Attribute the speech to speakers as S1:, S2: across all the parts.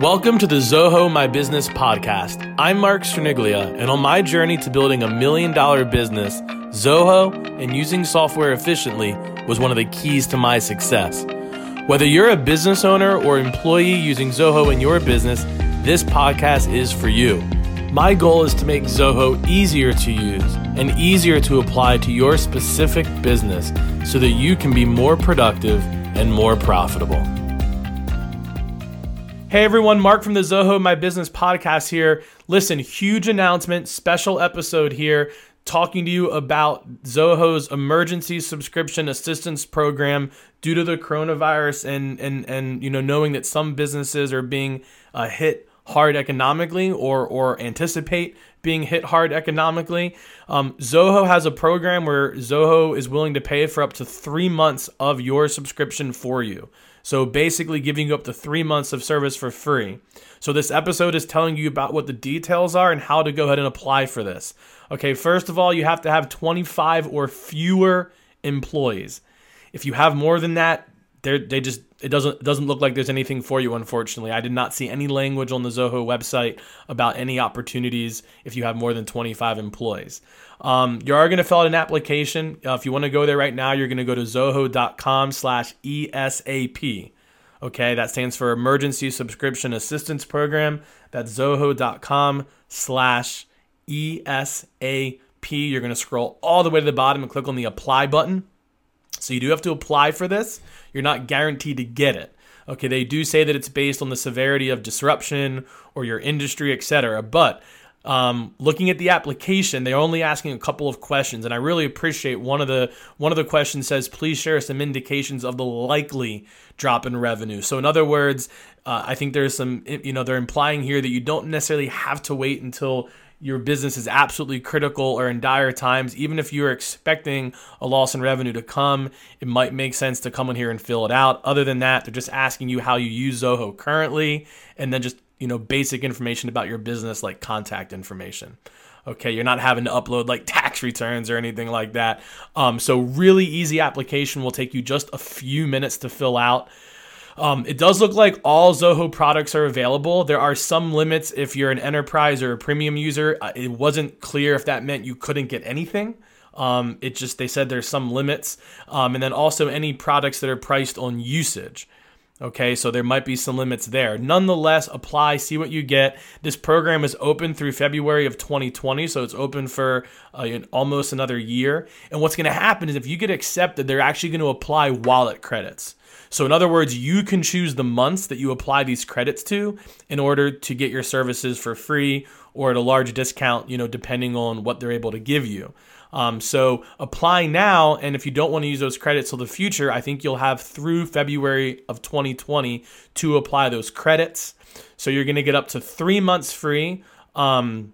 S1: Welcome to the Zoho My Business podcast. I'm Mark Sterniglia, and on my journey to building a million dollar business, Zoho and using software efficiently was one of the keys to my success. Whether you're a business owner or employee using Zoho in your business, this podcast is for you. My goal is to make Zoho easier to use and easier to apply to your specific business so that you can be more productive and more profitable. Hey everyone, Mark from the Zoho My Business podcast here. Listen, huge announcement, special episode here talking to you about Zoho's emergency subscription assistance program due to the coronavirus and and and you know knowing that some businesses are being uh, hit hard economically or or anticipate being hit hard economically. Um, Zoho has a program where Zoho is willing to pay for up to three months of your subscription for you. So basically, giving you up to three months of service for free. So this episode is telling you about what the details are and how to go ahead and apply for this. Okay, first of all, you have to have 25 or fewer employees. If you have more than that, they they just it doesn't doesn't look like there's anything for you unfortunately. I did not see any language on the zoho website about any opportunities if you have more than 25 employees. Um, you are going to fill out an application. Uh, if you want to go there right now you're going to go to zoho.com slash esap okay that stands for emergency subscription assistance program. That's zoho.com slash esap you're going to scroll all the way to the bottom and click on the apply button so you do have to apply for this. You're not guaranteed to get it. Okay, they do say that it's based on the severity of disruption or your industry, etc. But um, looking at the application, they're only asking a couple of questions, and I really appreciate one of the one of the questions says, "Please share some indications of the likely drop in revenue." So, in other words, uh, I think there's some you know they're implying here that you don't necessarily have to wait until your business is absolutely critical or in dire times, even if you're expecting a loss in revenue to come, it might make sense to come in here and fill it out. Other than that, they're just asking you how you use Zoho currently and then just, you know, basic information about your business like contact information. Okay, you're not having to upload like tax returns or anything like that. Um, so really easy application will take you just a few minutes to fill out. Um, it does look like all Zoho products are available. There are some limits if you're an enterprise or a premium user. Uh, it wasn't clear if that meant you couldn't get anything. Um, it just they said there's some limits, um, and then also any products that are priced on usage. Okay, so there might be some limits there. Nonetheless, apply, see what you get. This program is open through February of 2020, so it's open for uh, almost another year. And what's going to happen is if you get accepted, they're actually going to apply wallet credits. So, in other words, you can choose the months that you apply these credits to in order to get your services for free or at a large discount, you know, depending on what they're able to give you. Um, so apply now, and if you don't want to use those credits till the future, I think you'll have through February of 2020 to apply those credits. So you're going to get up to three months free um,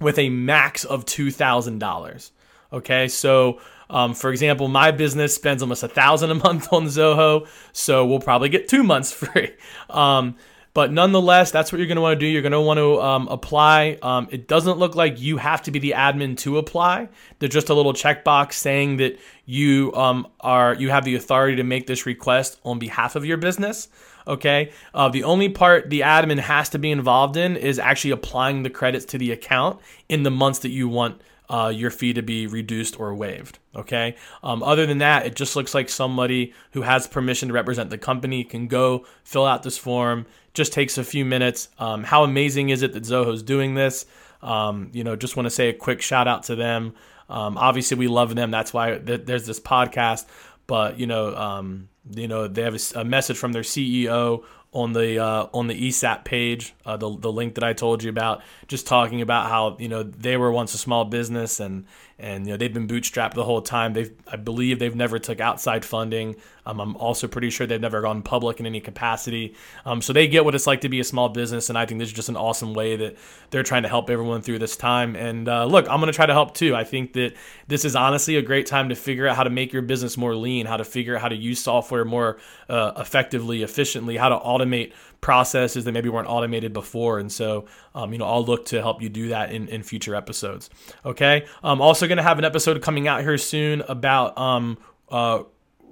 S1: with a max of two thousand dollars. Okay, so um, for example, my business spends almost a thousand a month on Zoho, so we'll probably get two months free. Um, but nonetheless, that's what you're going to want to do. You're going to want to um, apply. Um, it doesn't look like you have to be the admin to apply. There's just a little checkbox saying that you um, are you have the authority to make this request on behalf of your business. Okay. Uh, the only part the admin has to be involved in is actually applying the credits to the account in the months that you want uh, your fee to be reduced or waived. Okay. Um, other than that, it just looks like somebody who has permission to represent the company can go fill out this form. Just takes a few minutes. Um, how amazing is it that Zoho's doing this? Um, you know, just want to say a quick shout out to them. Um, obviously, we love them. That's why th- there's this podcast. But you know, um, you know, they have a, a message from their CEO on the uh, on the ESAP page, uh, the the link that I told you about, just talking about how you know they were once a small business and and you know they've been bootstrapped the whole time. They've I believe they've never took outside funding. Um, I'm also pretty sure they've never gone public in any capacity. Um, so they get what it's like to be a small business, and I think this is just an awesome way that they're trying to help everyone through this time. And uh, look, I'm going to try to help too. I think that this is honestly a great time to figure out how to make your business more lean, how to figure out how to use software more uh, effectively, efficiently, how to automate processes that maybe weren't automated before. And so, um, you know, I'll look to help you do that in, in future episodes. Okay. I'm also going to have an episode coming out here soon about um, uh,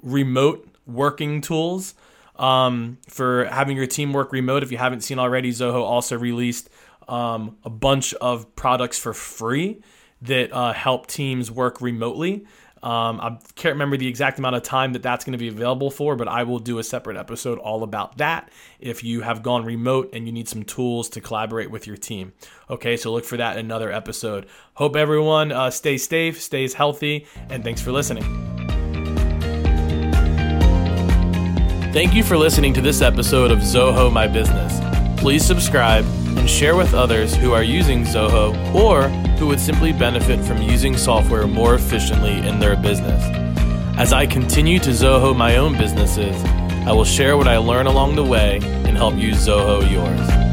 S1: remote working tools. um, for having your team work remote. If you haven't seen already, Zoho also released um, a bunch of products for free that uh, help teams work remotely. Um, I can't remember the exact amount of time that that's going to be available for, but I will do a separate episode all about that if you have gone remote and you need some tools to collaborate with your team. Okay, so look for that in another episode. Hope everyone uh, stays safe, stays healthy, and thanks for listening. Thank you for listening to this episode of Zoho My Business. Please subscribe and share with others who are using Zoho or who would simply benefit from using software more efficiently in their business. As I continue to Zoho my own businesses, I will share what I learn along the way and help you Zoho yours.